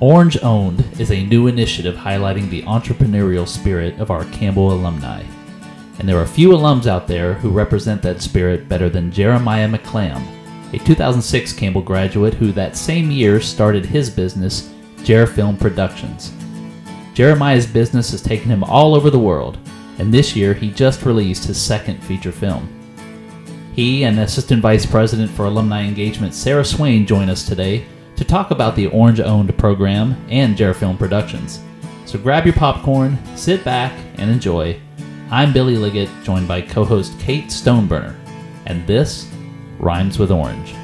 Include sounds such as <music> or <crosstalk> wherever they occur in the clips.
Orange Owned is a new initiative highlighting the entrepreneurial spirit of our Campbell alumni. And there are few alums out there who represent that spirit better than Jeremiah McLamb, a 2006 Campbell graduate who that same year started his business, Jer Film Productions. Jeremiah's business has taken him all over the world, and this year he just released his second feature film. He and Assistant Vice President for Alumni Engagement Sarah Swain join us today to talk about the Orange Owned program and Jerafilm Productions. So grab your popcorn, sit back, and enjoy. I'm Billy Liggett, joined by co host Kate Stoneburner, and this rhymes with orange.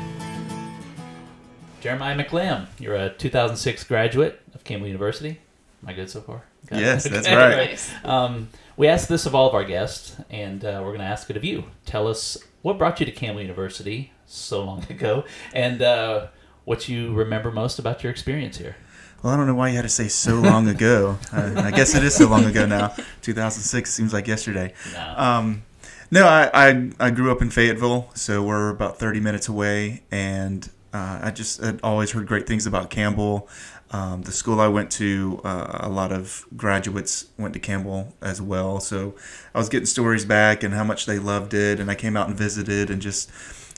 Jeremiah McLamb, you're a 2006 graduate of Campbell University. Am I good so far? Got it? Yes, that's Okay, right. Nice. Um, we ask this of all of our guests, and uh, we're going to ask it of you. Tell us what brought you to Campbell University so long <laughs> ago, and uh, what you remember most about your experience here. Well, I don't know why you had to say so long ago. <laughs> uh, I guess it is so long ago now. 2006 seems like yesterday. No. Um, no, I, I I grew up in Fayetteville, so we're about 30 minutes away, and uh, I just had always heard great things about Campbell. Um, the school I went to, uh, a lot of graduates went to Campbell as well, so I was getting stories back and how much they loved it, and I came out and visited and just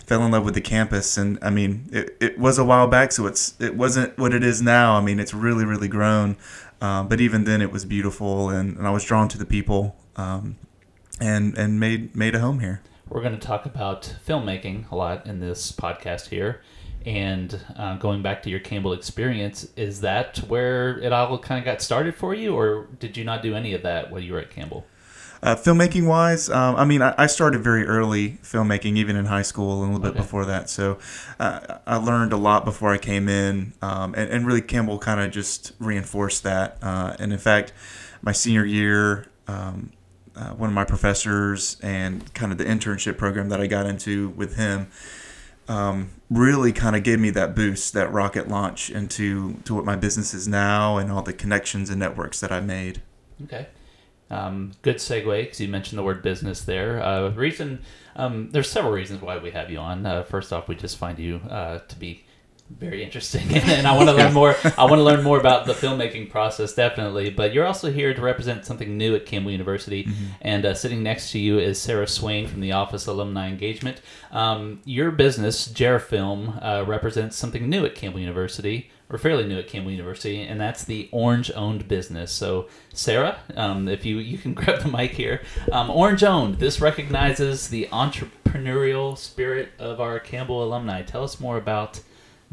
fell in love with the campus. And I mean, it, it was a while back, so it's it wasn't what it is now. I mean, it's really really grown, um, but even then, it was beautiful, and, and I was drawn to the people. Um, and and made made a home here. We're going to talk about filmmaking a lot in this podcast here. And uh, going back to your Campbell experience, is that where it all kind of got started for you, or did you not do any of that while you were at Campbell? Uh, filmmaking wise, um, I mean, I, I started very early filmmaking, even in high school and a little bit before that. So uh, I learned a lot before I came in, um, and, and really Campbell kind of just reinforced that. Uh, and in fact, my senior year, um, uh, one of my professors and kind of the internship program that I got into with him um, really kind of gave me that boost, that rocket launch into to what my business is now and all the connections and networks that I made. Okay. Um, good segue because you mentioned the word business there. Uh, reason um, there's several reasons why we have you on. Uh, first off, we just find you uh, to be very interesting, <laughs> and I want to learn more. I want to learn more about the filmmaking process, definitely. But you're also here to represent something new at Campbell University, and uh, sitting next to you is Sarah Swain from the Office Alumni Engagement. Um, your business, Jer Film, uh, represents something new at Campbell University, or fairly new at Campbell University, and that's the Orange Owned business. So, Sarah, um, if you you can <laughs> grab the mic here, um, Orange Owned. This recognizes the entrepreneurial spirit of our Campbell alumni. Tell us more about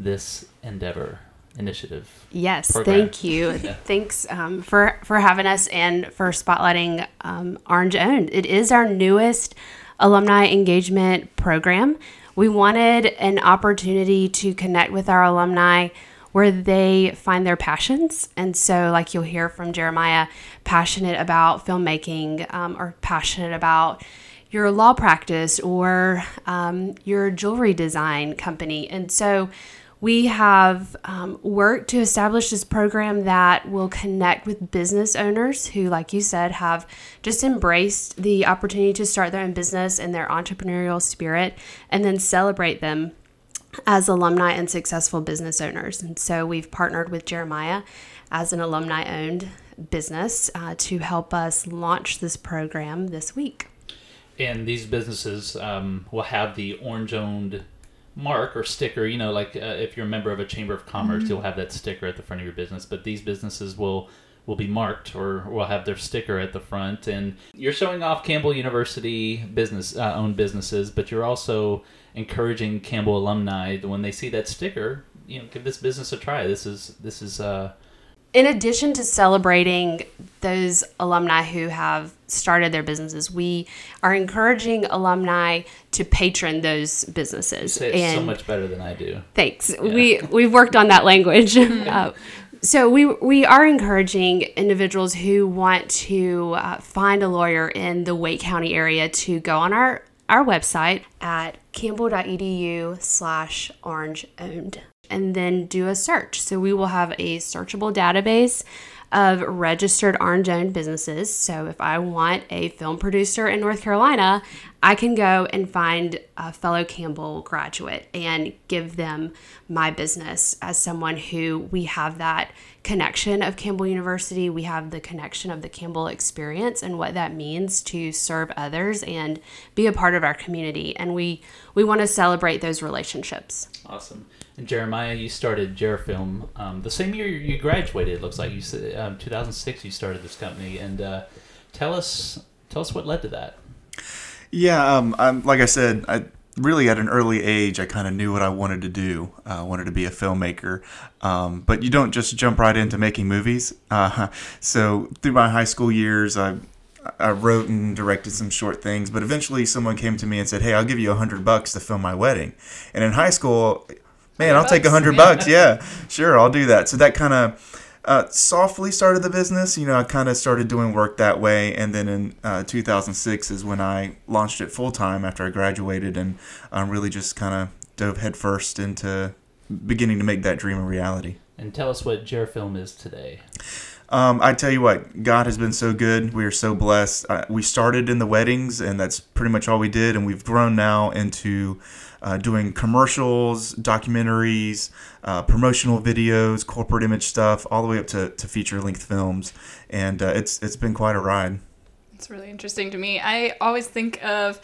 this endeavor initiative. Yes, program. thank you. <laughs> Yeah. Thanks um, for for having us and for spotlighting um, Orange Owned. It is our newest alumni engagement program. We wanted an opportunity to connect with our alumni where they find their passions. And so, like you'll hear from Jeremiah, passionate about filmmaking um, or passionate about your law practice or um, your jewelry design company. And so, we have um, worked to establish this program that will connect with business owners who, like you said, have just embraced the opportunity to start their own business and their entrepreneurial spirit, and then celebrate them as alumni and successful business owners. And so we've partnered with Jeremiah as an alumni owned business uh, to help us launch this program this week. And these businesses um, will have the orange owned mark or sticker. You know, like uh, if you're a member of a chamber of commerce, you'll have that sticker at the front of your business. But these businesses will will be marked or will have their sticker at the front. And you're showing off Campbell University business uh, owned businesses, but you're also encouraging Campbell alumni when they see that sticker, you know, give this business a try. This is this is uh, in addition to celebrating those alumni who have started their businesses, we are encouraging alumni to patron those businesses. say it so much better than I do. Thanks. We we've worked on that language. <laughs> Uh, so we we are encouraging individuals who want to uh, find a lawyer in the Wake County area to go on our our website at campbell.edu slash orange owned and then do a search. So we will have a searchable database of registered orange owned businesses. So if I want a film producer in North Carolina, I can go and find a fellow Campbell graduate and give them my business as someone who we have that connection of Campbell University. We have the connection of the Campbell experience and what that means to serve others and be a part of our community. And we, we want to celebrate those relationships. Awesome. And Jeremiah, you started Jerafilm um, the same year you graduated. It looks like you said um, 2006 you started this company, and uh, tell us tell us what led to that. Yeah, um, I'm, like I said, I really at an early age I kind of knew what I wanted to do. Uh, I wanted to be a filmmaker, um, but you don't just jump right into making movies. <laughs> Uh, so through my high school years, I I wrote and directed some short things, but eventually someone came to me and said, "Hey, I'll give you a hundred bucks to film my wedding." And in high school, man, I'll take a hundred bucks. <laughs> Yeah, sure, I'll do that. So that kind of uh, softly started the business. You know, I kind of started doing work that way, and then in uh, 2006 is when I launched it full time after I graduated, and um, really just kind of dove headfirst into beginning to make that dream a reality. And tell us what Jerafilm is today. Um, I tell you what, God has been so good. We are so blessed. Uh, we started in the weddings, and that's pretty much all we did, and we've grown now into uh, doing commercials, documentaries, uh, promotional videos, corporate image stuff, all the way up to, to feature length films, and uh, it's it's been quite a ride. It's really interesting to me. I always think of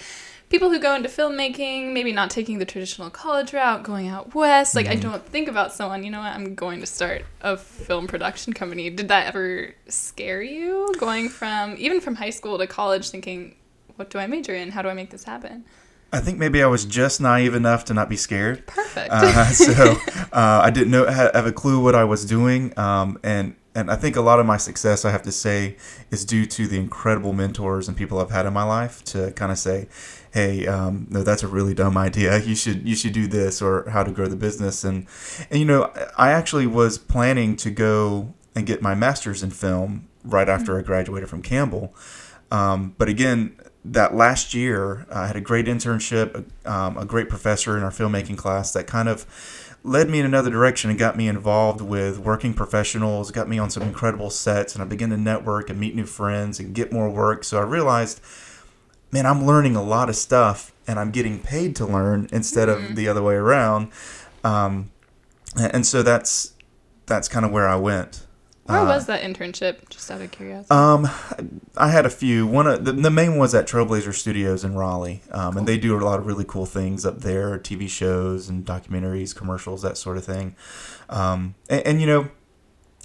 people who go into filmmaking, maybe not taking the traditional college route, going out west. Like, mm-hmm. I don't think about someone, you know what, I'm going to start a film production company. Did that ever scare you? Going from, even from high school to college, thinking, what do I major in? How do I make this happen? I think maybe I was just naive enough to not be scared. Perfect. Uh, <laughs> so uh, I didn't know have a clue what I was doing, um, and and I think a lot of my success, I have to say, is due to the incredible mentors and people I've had in my life to kind of say, "Hey, um, no, that's a really dumb idea. You should you should do this," or how to grow the business. And and you know, I actually was planning to go and get my master's in film right after mm-hmm. I graduated from Campbell. Um, but again, that last year, I had a great internship, um, a great professor in our filmmaking class that kind of led me in another direction and got me involved with working professionals, got me on some incredible sets, and I began to network and meet new friends and get more work. So I realized, man, I'm learning a lot of stuff and I'm getting paid to learn instead mm-hmm. of the other way around. Um, and so that's that's kind of where I went. Where uh, was that internship? Just out of curiosity. Um, I had a few. One of the, the main one was at Trailblazer Studios in Raleigh, um, cool. and they do a lot of really cool things up there: TV shows and documentaries, commercials, that sort of thing. Um, and, and you know,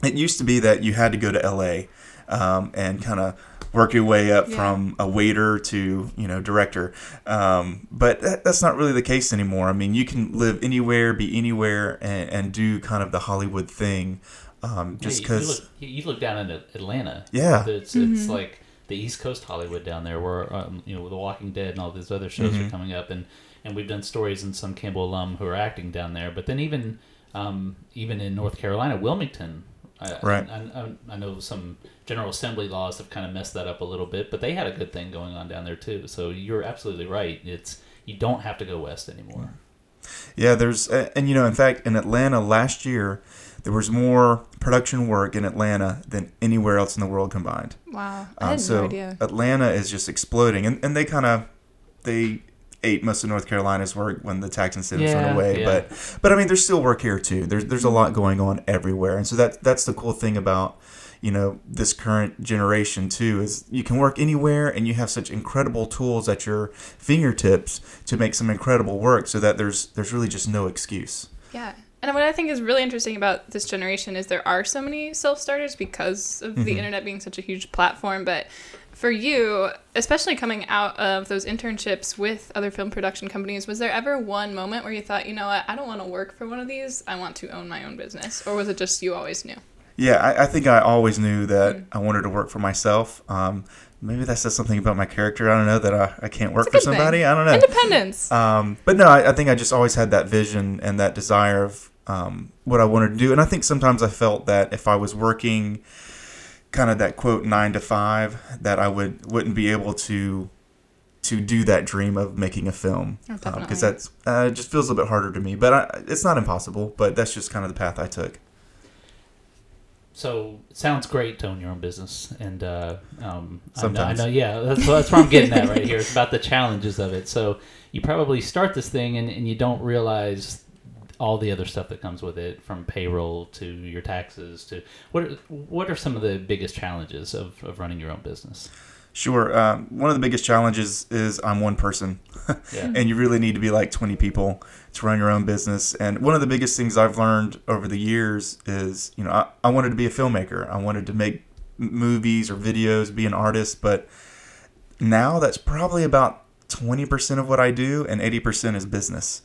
it used to be that you had to go to LA um, and kind of work your way up yeah. from a waiter to you know director um, but that, that's not really the case anymore i mean you can live anywhere be anywhere and, and do kind of the hollywood thing um, just because yeah, you, you, look down in Atlanta. Yeah, it's mm-hmm. it's like the East Coast Hollywood down there, where um, you know The Walking Dead and all these other shows mm-hmm. are coming up, and and we've done stories in some Campbell alum who are acting down there. But then even um, even in North Carolina, Wilmington. I, right. I, I, I, know some General Assembly laws have kind of messed that up a little bit, but they had a good thing going on down there too. So you're absolutely right. It's you don't have to go west anymore. Yeah, there's and you know, in fact, in Atlanta last year, there was more production work in Atlanta than anywhere else in the world combined. Wow, I had um, so no idea. Atlanta is just exploding, and and they kind of they ate most of North Carolina's work when the tax incentives yeah, went away. Yeah. But but I mean, there's still work here too. There's there's a lot going on everywhere, and so that that's the cool thing about you know this current generation too is you can work anywhere and you have such incredible tools at your fingertips to make some incredible work so that there's there's really just no excuse yeah and what I think is really interesting about this generation is there are so many self starters because of mm-hmm. the internet being such a huge platform. But for you, especially coming out of those internships with other film production companies, was there ever one moment where you thought, you know what, I don't want to work for one of these. I want to own my own business? Or was it just you always knew? Yeah, I, I think I always knew that mm. I wanted to work for myself. Um, maybe that says something about my character. I don't know that I, I can't work for somebody. Thing. I don't know. Independence. Um, but no, I, I, think I just always had that vision and that desire of um, what I wanted to do. And I think sometimes I felt that if I was working kind of that quote nine to five, that I would wouldn't be able to to do that dream of making a film Oh, definitely. because that's uh, it just feels a little bit harder to me. But I, it's not impossible. But that's just kind of the path I took. So it sounds great to own your own business, and uh, um, I know, I Sometimes. know, yeah, that's, that's where I'm getting at right here. It's about the challenges of it. So you probably start this thing, and, and you don't realize all the other stuff that comes with it, from payroll to your taxes to what. Are, what are some of the biggest challenges of, of running your own business? Sure. Um, one of the biggest challenges is I'm one person, <laughs> Yeah. and you really need to be like 20 people to run your own business. And one of the biggest things I've learned over the years is, you know, I, I wanted to be a filmmaker. I wanted to make movies or videos, be an artist, but now that's probably about 20% of what I do, and 80% is business.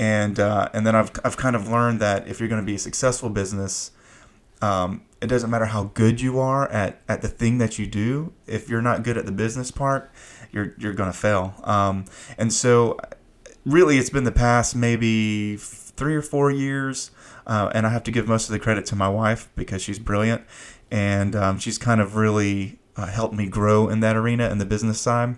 And uh, and then I've I've kind of learned that if you're going to be a successful business, um, it doesn't matter how good you are at, at the thing that you do. If you're not good at the business part, you're you're gonna fail. Um, and so, really, it's been the past maybe three or four years, uh, and I have to give most of the credit to my wife because she's brilliant, and um, she's kind of really uh, helped me grow in that arena in the business side,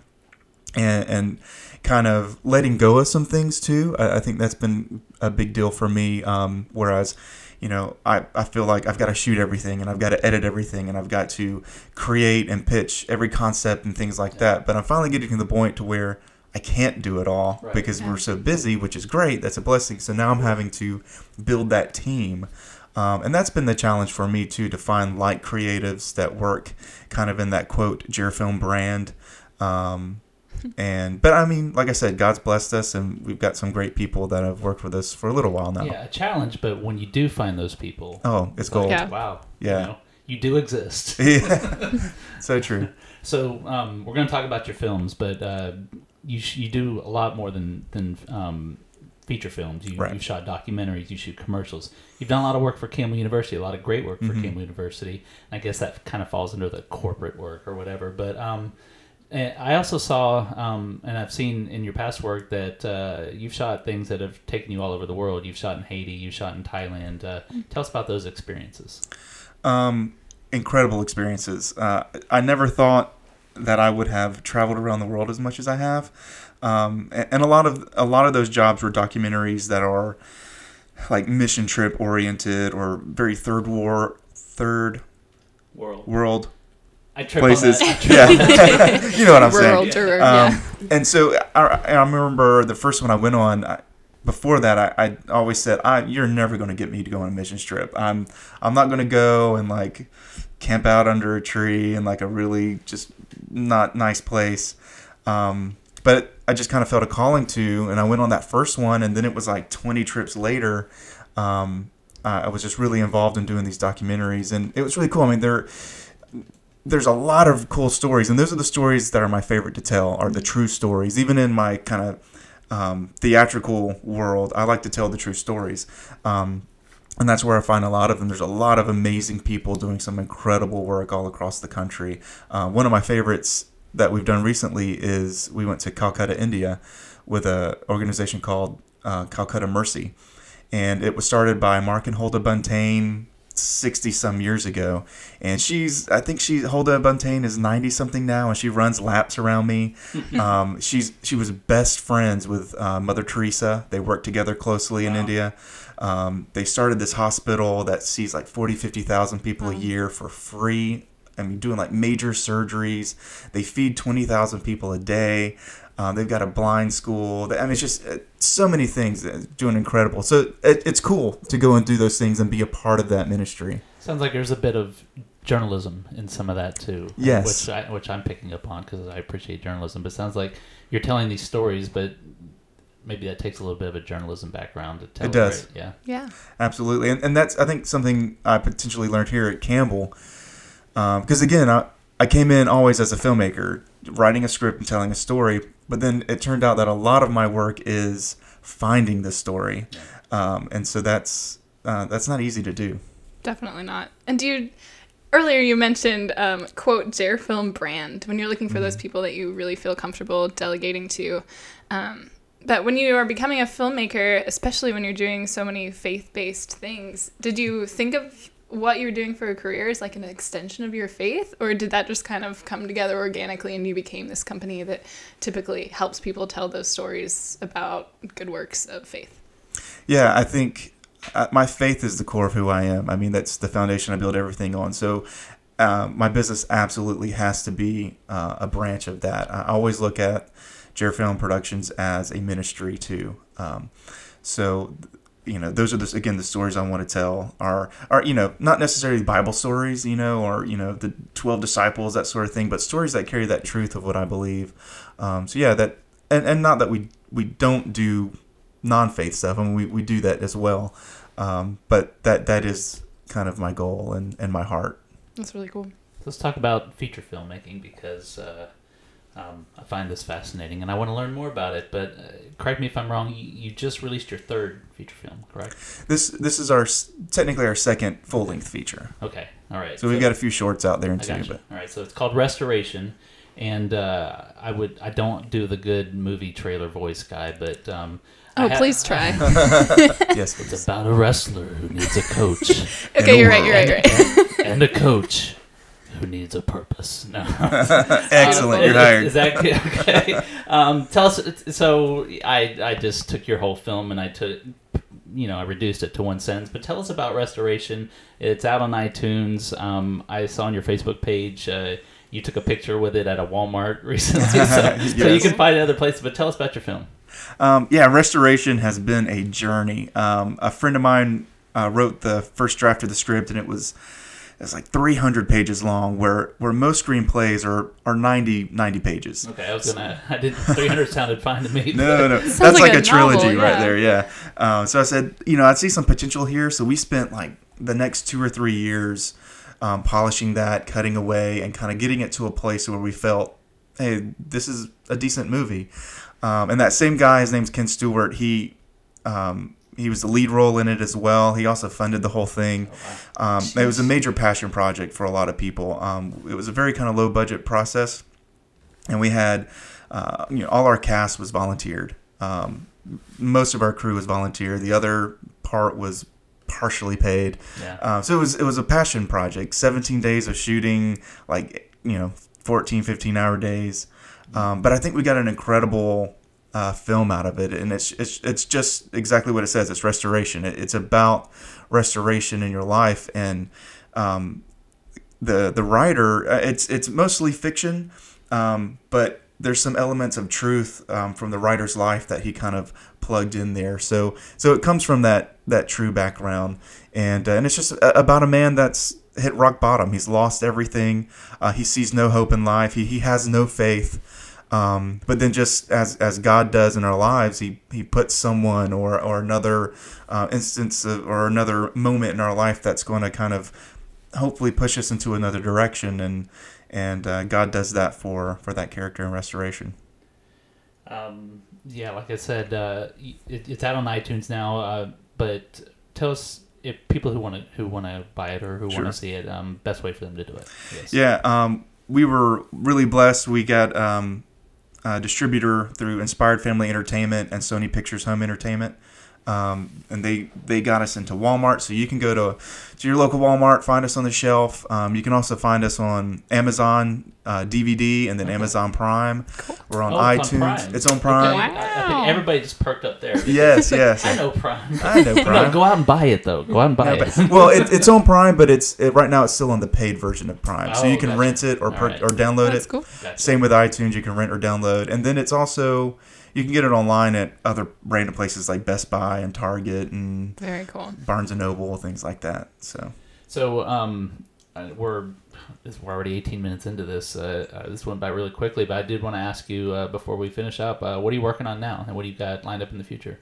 and and kind of letting go of some things too. I, I think that's been a big deal for me. Um, whereas you know, I, I feel like I've got to shoot everything and I've got to edit everything and I've got to create and pitch every concept and things like that. But I'm finally getting to the point to where I can't do it all Right. because we're so busy, which is great. That's a blessing. So now I'm having to build that team. Um, and that's been the challenge for me too to find like creatives that work kind of in that quote Jerfilm brand. Um, and but I mean, like I said, God's blessed us, and we've got some great people that have worked with us for a little while now. Yeah, a challenge, but when you do find those people, Oh, it's it's like, gold. Yeah. wow, Yeah. you, know, you do exist. <laughs> Yeah, <laughs> so true. So um, we're going to talk about your films, but uh, you sh- you do a lot more than than um, feature films. You Right. you've shot documentaries, you shoot commercials. You've done a lot of work for Campbell University, a lot of great work for Mhm. Campbell University. And I guess that kind of falls under the corporate work or whatever. But um, and I also saw, um, and I've seen in your past work that uh, you've shot things that have taken you all over the world. You've shot in Haiti, you've shot in Thailand. Uh, tell us about those experiences. Um, incredible experiences. Uh, I never thought that I would have traveled around the world as much as I have, um, and, a lot of a lot of those jobs were documentaries that are like mission trip oriented or very third war, third World. world places. I trip on that. <laughs> Yeah, <laughs> you know what I'm saying. Rural tour. Um, yeah. And so I, I remember the first one I went on. I, before that, I, I always said, I, "You're never going to get me to go on a mission trip. I'm I'm not going to go and like camp out under a tree in like a really just not nice place." Um, but I just kind of felt a calling to, and I went on that first one, and then it was like 20 trips later. Um, I I was just really involved in doing these documentaries, and it was really cool. I mean, there there's a lot of cool stories, and those are the stories that are my favorite to tell. Are the true stories, even in my kind of um, theatrical world. I like to tell the true stories, um, and that's where I find a lot of them. There's a lot of amazing people doing some incredible work all across the country. Uh, one of my favorites that we've done recently is we went to Calcutta, India, with a organization called uh, Calcutta Mercy, and it was started by Mark and Huldah Buntain. 60 some years ago. And she's i think she huldah buntain is 90 something now and she runs laps around me. <laughs> Um, she's she was best friends with uh, mother teresa. They worked together closely in india. Um, they started this hospital that sees like 40 50000 people a year for free. I mean, doing like major surgeries. They feed 20,000 people a day. Um, they've got a blind school. I mean, it's just uh, so many things. uh, Doing incredible. So it, it's cool to go and do those things and be a part of that ministry. Sounds like there's a bit of journalism in some of that too. Yes. which I, which I'm picking up on because I appreciate journalism. But it sounds like you're telling these stories, but maybe that takes a little bit of a journalism background to tell. It does. right? Yeah. Yeah. Absolutely, and, and that's I think something I potentially learned here at Campbell, because again I I came in always as a filmmaker, writing a script and telling a story, but then it turned out that a lot of my work is finding the story, um, and so that's uh, that's not easy to do. Definitely not. And do you earlier you mentioned um, quote J film brand when you're looking for those people that you really feel comfortable delegating to. Um, but when you are becoming a filmmaker, especially when you're doing so many faith based things, did you think of what you're doing for a career is like an extension of your faith, or did that just kind of come together organically and you became this company that typically helps people tell those stories about good works of faith? Yeah, I think uh, my faith is the core of who I am. I mean, that's the foundation I build everything on. So, uh, my business absolutely has to be uh, a branch of that. I always look at Jared Film Productions as a ministry too. Um, so, you know, those are the again the stories I want to tell are are you know not necessarily Bible stories, you know, or you know the twelve disciples that sort of thing, but stories that carry that truth of what I believe. Um, so yeah, that and, and not that we we don't do non faith stuff. I mean, we, we do that as well. Um, but that that is kind of my goal and, and my heart. That's really cool. Let's talk about feature filmmaking because uh, um, I find this fascinating and I want to learn more about it. But uh, correct me if I'm wrong. You, you just released your third feature film, correct? This this is our technically our second full length feature. Okay, all right. So we've got a few shorts out there I too. But All right, so it's called Restoration, and uh, I would I don't do the good movie trailer voice guy, but um, Oh, ha- please try. <laughs> <laughs> yes, It's about a wrestler who needs a coach <laughs> okay, a you're right. You're right. You're right. and a coach who needs a purpose. <laughs> No. <laughs> excellent. Um, You're hired. <laughs> Okay? Um, tell us. So I I just took your whole film and I took you know I reduced it to one sentence. But tell us about Restoration. It's out on iTunes. Um, I saw on your Facebook page. Uh, you took a picture with it at a Walmart recently, so, so you can find it other places. But tell us about your film. Um, yeah, restoration has been a journey. Um, a friend of mine uh, wrote the first draft of the script, and it was it's like 300 pages long. Where where most screenplays are are 90 90 pages. Okay, I was gonna. I did. Three hundred sounded fine to me. <laughs> No, no, no. that's like like, a a, trilogy novel, right yeah. there. Yeah. Um, so I said, you know, I'd see some potential here. So we spent like the next two or three years um, polishing that, cutting away, and kind of getting it to a place where we felt, hey, this is a decent movie. Um, and that same guy, his name's Ken Stewart. He um, he was the lead role in it as well. He also funded the whole thing. Um, it was a major passion project for a lot of people. Um, it was a very kind of low budget process, and we had uh, you know all our cast was volunteered. Um, most of our crew was volunteer. The other part was partially paid. Yeah. Uh, so it was it was a passion project. 17 days of shooting, like you know, 14, 15 hour days. Um, but I think we got an incredible uh, film out of it, and it's it's it's just exactly what it says. It's restoration. It, it's about restoration in your life, and um, the the writer. uh, It's it's mostly fiction, um, but there's some elements of truth um, from the writer's life that he kind of plugged in there. So so it comes from that that true background, and uh, and it's just a- about a man that's hit rock bottom. He's lost everything. Uh, he sees no hope in life. He he has no faith. Um, but then just as as God does in our lives, he he puts someone or or another uh, instance of, or another moment in our life that's going to kind of hopefully push us into another direction and and uh, God does that for for that character in restoration. Um, yeah, like I said, uh, it, it's out on iTunes now. Uh, but tell us if people who want to who want to buy it or who Sure. want to see it, um, best way for them to do it. Yes. Yeah, um, we were really blessed. We got um, a distributor through Inspired Family Entertainment and Sony Pictures Home Entertainment. Um, and they, they got us into Walmart, so you can go to to your local Walmart, find us on the shelf. Um, you can also find us on Amazon uh, DVD and then Amazon Prime. We're on Oh, iTunes. it's on Prime. It's on Prime. Okay. I think everybody just perked up there. <laughs> Yes, yes. <laughs> I know Prime. I know <laughs> No, Prime. go out and buy it though. Go out and buy Yeah, it. but- well, it, it's on Prime, but it's it, right now it's still on the paid version of Prime, so Oh, you can gotcha. rent it or per, right. or download That's it. cool. Gotcha. Same with iTunes, you can rent or download, and then it's also you can get it online at other random places like Best Buy and Target and Very cool. Barnes and Noble, things like that. So So um, we're we're already 18 minutes into this. Uh, uh, this went by really quickly, but I did want to ask you uh, before we finish up. Uh, what are you working on now, and what do you got lined up in the future?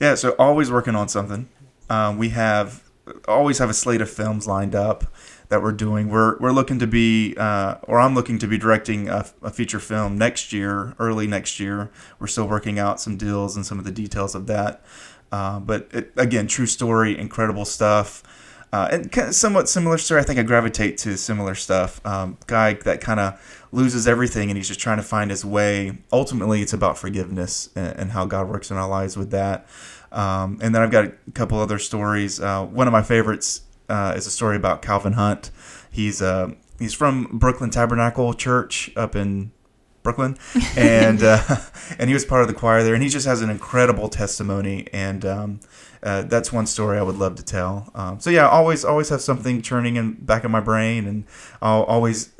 yeah, so always working on something. Um, we have always have a slate of films lined up that we're doing. We're we're looking to be, uh, or I'm looking to be directing a, a feature film next year, early next year. We're still working out some deals and some of the details of that. Uh, but it, again, true story, incredible stuff. Uh, and kind of somewhat similar story. I think I gravitate to similar stuff. Um, guy that kind of loses everything and he's just trying to find his way. Ultimately, it's about forgiveness and, and how God works in our lives with that. Um, and then I've got a couple other stories. Uh, one of my favorites uh, is a story about Calvin Hunt. He's uh, he's from Brooklyn Tabernacle Church up in Brooklyn, <laughs> and uh, and he was part of the choir there, and he just has an incredible testimony, and um, uh, that's one story I would love to tell. Um, so yeah, always always have something churning in back in my brain, and I'll always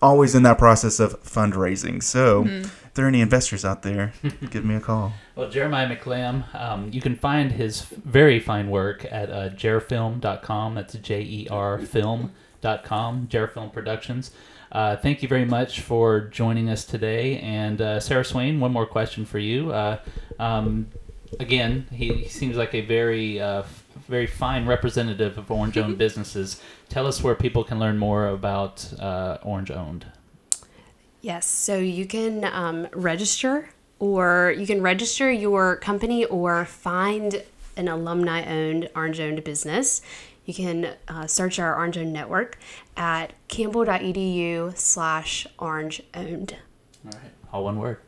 always in that process of fundraising. So if there are any investors out there, <laughs> give me a call. Well, Jeremiah McLamb, um, you can find his very fine work at uh, jerfilm.com. That's J E R film.com, Jerfilm Productions. Uh, thank you very much for joining us today. And uh, Sarah Swain, one more question for you. Uh, um, again, he, he seems like a very, uh, f- very fine representative of orange owned <laughs> businesses. Tell us where people can learn more about uh, orange owned. Yes, so you can um, register, or you can register your company or find an alumni owned, orange owned business. You can uh, search our orange owned network at campbell.edu slash orange owned. All right. All one word.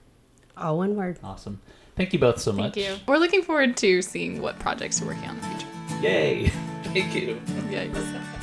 All one word. Awesome. Thank you both so much. Thank you. We're looking forward to seeing what projects you're working on in the future. Yay. <laughs> Thank you. Yikes.